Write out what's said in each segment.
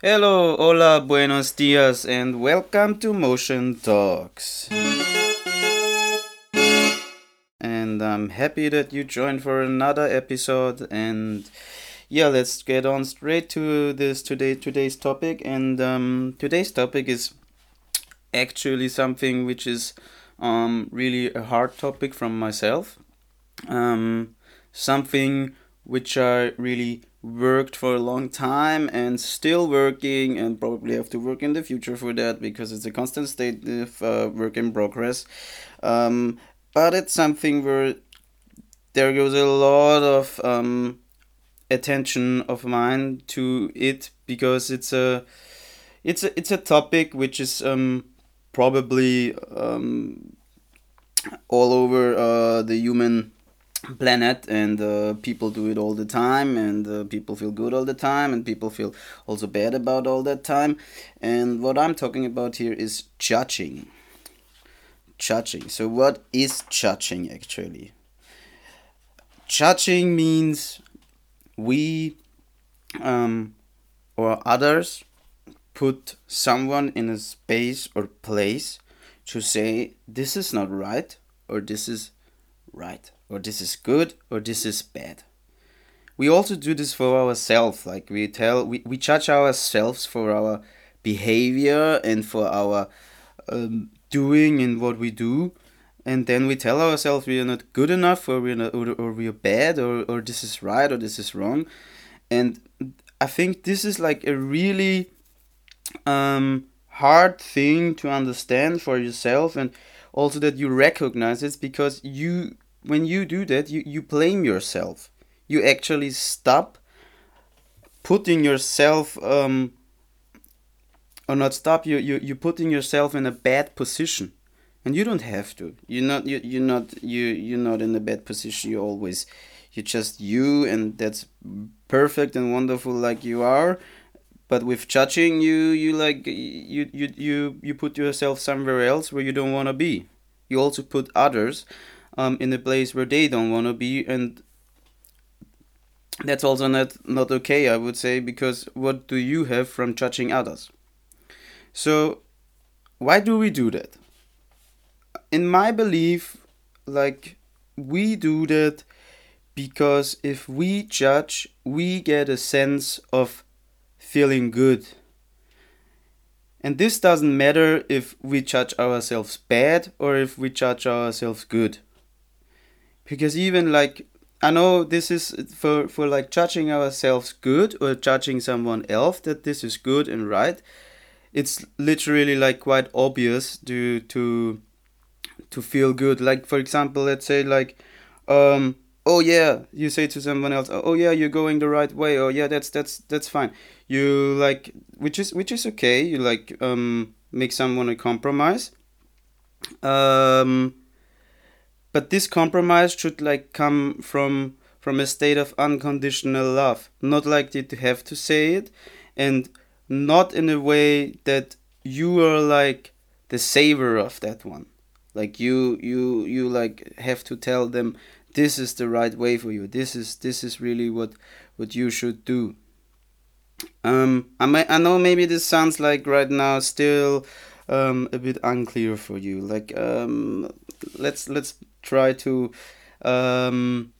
Hello, hola, buenos dias, and welcome to Motion Talks. And I'm happy that you joined for another episode. And yeah, let's get on straight to this today today's topic. And um, today's topic is actually something which is um, really a hard topic from myself. Um, something which I really worked for a long time and still working and probably have to work in the future for that because it's a constant state of uh, work in progress. Um, but it's something where there goes a lot of um, attention of mine to it because it's a it's a it's a topic which is um, probably um, all over uh, the human planet and uh, people do it all the time and uh, people feel good all the time and people feel also bad about all that time. And what i'm talking about here is judging. Judging. So what is judging actually? Judging means we um, or others put someone in a space or place to say this is not right or this is right or this is good or this is bad. We also do this for ourselves like we tell we, we judge ourselves for our behavior and for our um, doing and what we do and then we tell ourselves we are not good enough or we're not or, or we are bad or, or this is right or this is wrong. And i think this is like a really um, hard thing to understand for yourself and also that you recognize it because you when you do that, you, you blame yourself. You actually stop putting yourself, um, or not stop, you, you, you're putting yourself in a bad position. And you don't have to. You're not, you, you're not, you, you're not in a bad position. You always, you're just you, and that's perfect and wonderful like you are but with judging you you like you you you, you put yourself somewhere else where you don't want to be you also put others um, in a place where they don't want to be and that's also not not okay i would say because what do you have from judging others? So why do we do that? In my belief like we do that because if we judge we get a sense of feeling good. And this doesn't matter if we judge ourselves bad or if we judge ourselves good because even like I know this is for for like judging ourselves good or judging someone else that this is good and right. It's literally like quite obvious to to to feel good. Like for example, let's say like, um, oh yeah, you say to someone else, oh yeah, you're going the right way. Oh yeah, that's that's that's fine. You like which is which is okay. You like um make someone a compromise. Um but this compromise should like come from from a state of unconditional love. Not like you have to say it and not in a way that you are like the saver of that one. Like you you you like have to tell them this is the right way for you. This is this is really what what you should do. Um i may, i know maybe this sounds like right now still um a bit unclear for you. Like um let's let's try to um,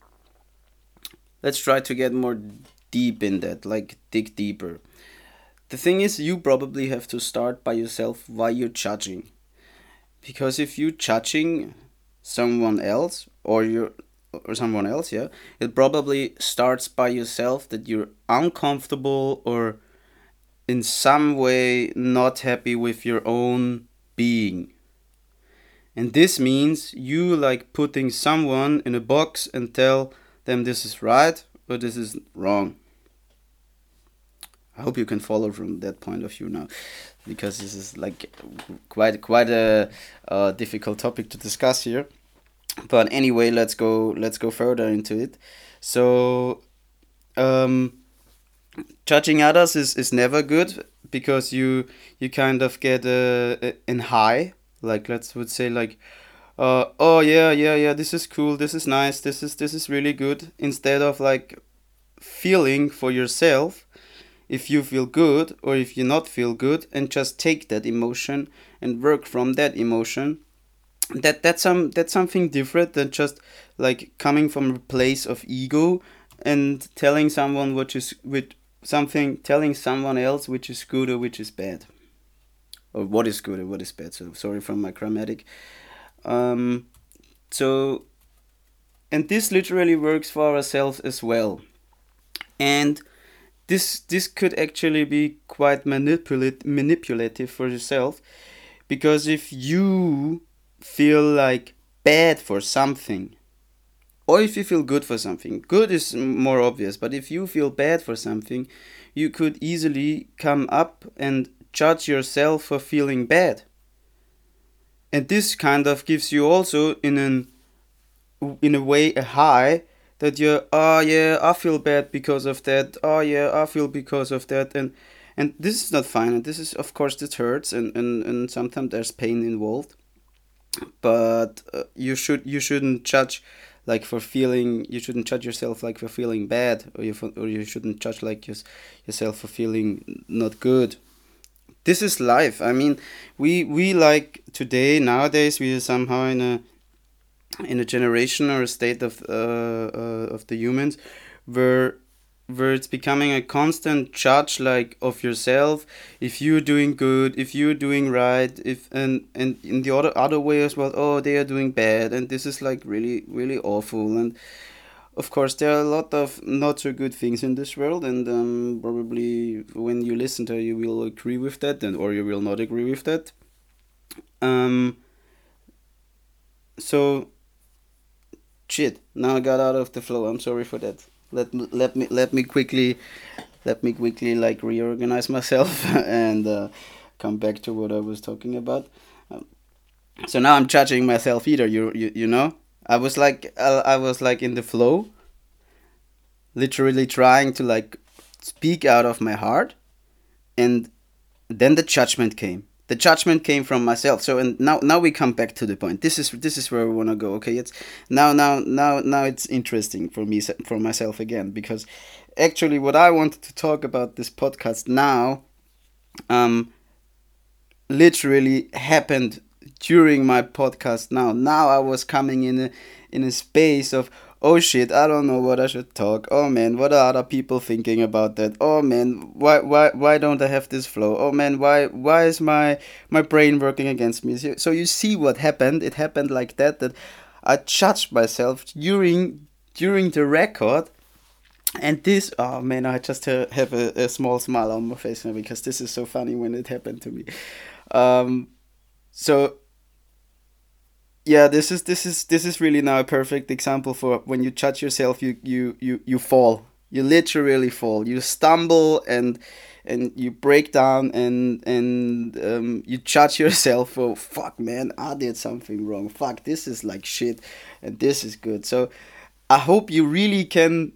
let's try to get more deep in that like dig deeper. The thing is you probably have to start by yourself why you're judging. Because if you're judging someone else or you're or someone else yeah it probably starts by yourself that you're uncomfortable or in some way not happy with your own being and this means you like putting someone in a box and tell them this is right or this is wrong. I hope you can follow from that point of view now, because this is like quite quite a, a difficult topic to discuss here. But anyway, let's go let's go further into it. So, um, judging others is, is never good because you you kind of get a, a in high like let's would say like uh, oh yeah yeah yeah this is cool this is nice this is this is really good. Instead of like feeling for yourself if you feel good or if you not feel good and just take that emotion and work from that emotion. That that's some that's something different than just like coming from a place of ego and telling someone which is with something telling someone else which is good or which is bad or what is good or what is bad. So sorry for my grammatic um, so and this literally works for ourselves as well. And this this could actually be quite manipulate, manipulative for yourself because if you feel like bad for something or if you feel good for something good is more obvious but if you feel bad for something you could easily come up and judge yourself for feeling bad. And this kind of gives you also in an in a way a high that you're oh yeah i feel bad because of that. Oh yeah i feel because of that. And and this is not fine. And this is of course this hurts and and, and sometimes there's pain involved. But uh, you should you shouldn't judge like for feeling you shouldn't judge yourself like for feeling bad or you or you shouldn't judge like your, yourself for feeling not good this is life. I mean we we like today nowadays we are somehow in a in a generation or a state of uh, uh, of the humans where where it's becoming a constant judge like of yourself. If you're doing good if you're doing right if and and in the other other way as well oh they are doing bad and this is like really really awful and of course there are a lot of not so good things in this world and um, probably when you listen to you will agree with that and or you will not agree with that. Um so shit now i got out of the flow. I'm sorry for that. Let me let me let me quickly let me quickly like reorganize myself and uh, come back to what i was talking about. Um, so now i'm judging myself either you you, you know i was like uh, i was like in the flow literally trying to like speak out of my heart and then the judgment came. The judgment came from myself. So and now now we come back to the point. This is this is where we want to go okay? It's now now now now it's interesting for me for myself again because actually what i wanted to talk about this podcast now um literally happened during my podcast now now i was coming in a in a space of oh shit, I don't know what I should talk. Oh man, what are other people thinking about that? Oh man, why why why don't I have this flow? Oh man, why why is my my brain working against me? So you see what happened? It happened like that that I judged myself during during the record. And this, oh man, I just have a, a small smile on my face now because this is so funny when it happened to me. Um, so yeah this is this is this is really now a perfect example for when you judge yourself you you you, you fall. You literally fall. You stumble and and you break down and and um, you judge yourself for fuck man i did something wrong. Fuck this is like shit and this is good. So i hope you really can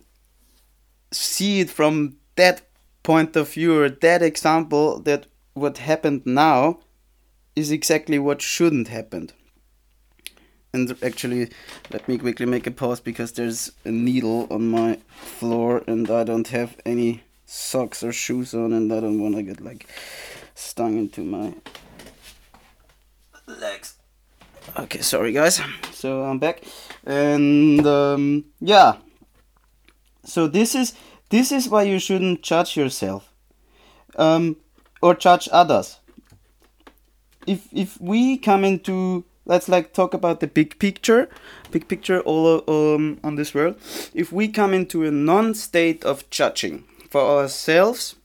see it from that point of view or that example that what happened now is exactly what shouldn't happen and actually let me quickly make a pause because there's a needle on my floor and I don't have any socks or shoes on and I don't want to get like stung into my legs. Okay sorry guys. So I'm back. And um, yeah. So this is this is why you shouldn't judge yourself um, or judge others if if we come into let's like talk about the big picture big picture all um, on this world. If we come into a non-state of judging for ourselves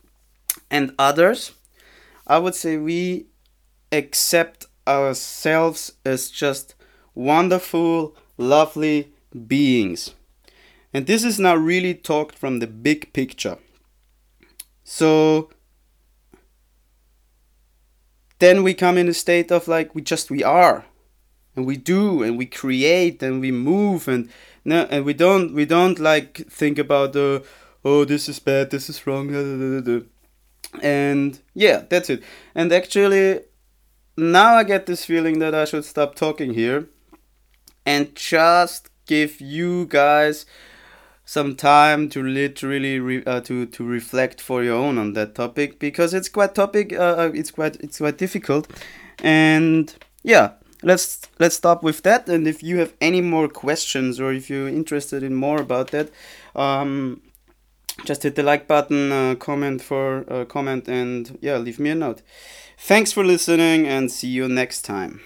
and others i would say we accept ourselves as just wonderful lovely beings. And this is now really talked from the big picture. So then we come in a state of like we just we are. And we do and we create and we move and no and we don't we don't like think about the oh this is bad this is wrong and yeah that's it. And actually now i get this feeling that i should stop talking here and just give you guys some time to literally re, uh, to to reflect for your own on that topic because it's quite topic uh, uh, it's quite it's quite difficult. And yeah let's let's stop with that. And if you have any more questions or if you're interested in more about that um, just hit the like button uh, comment for uh, comment and yeah leave me a note. Thanks for listening and see you next time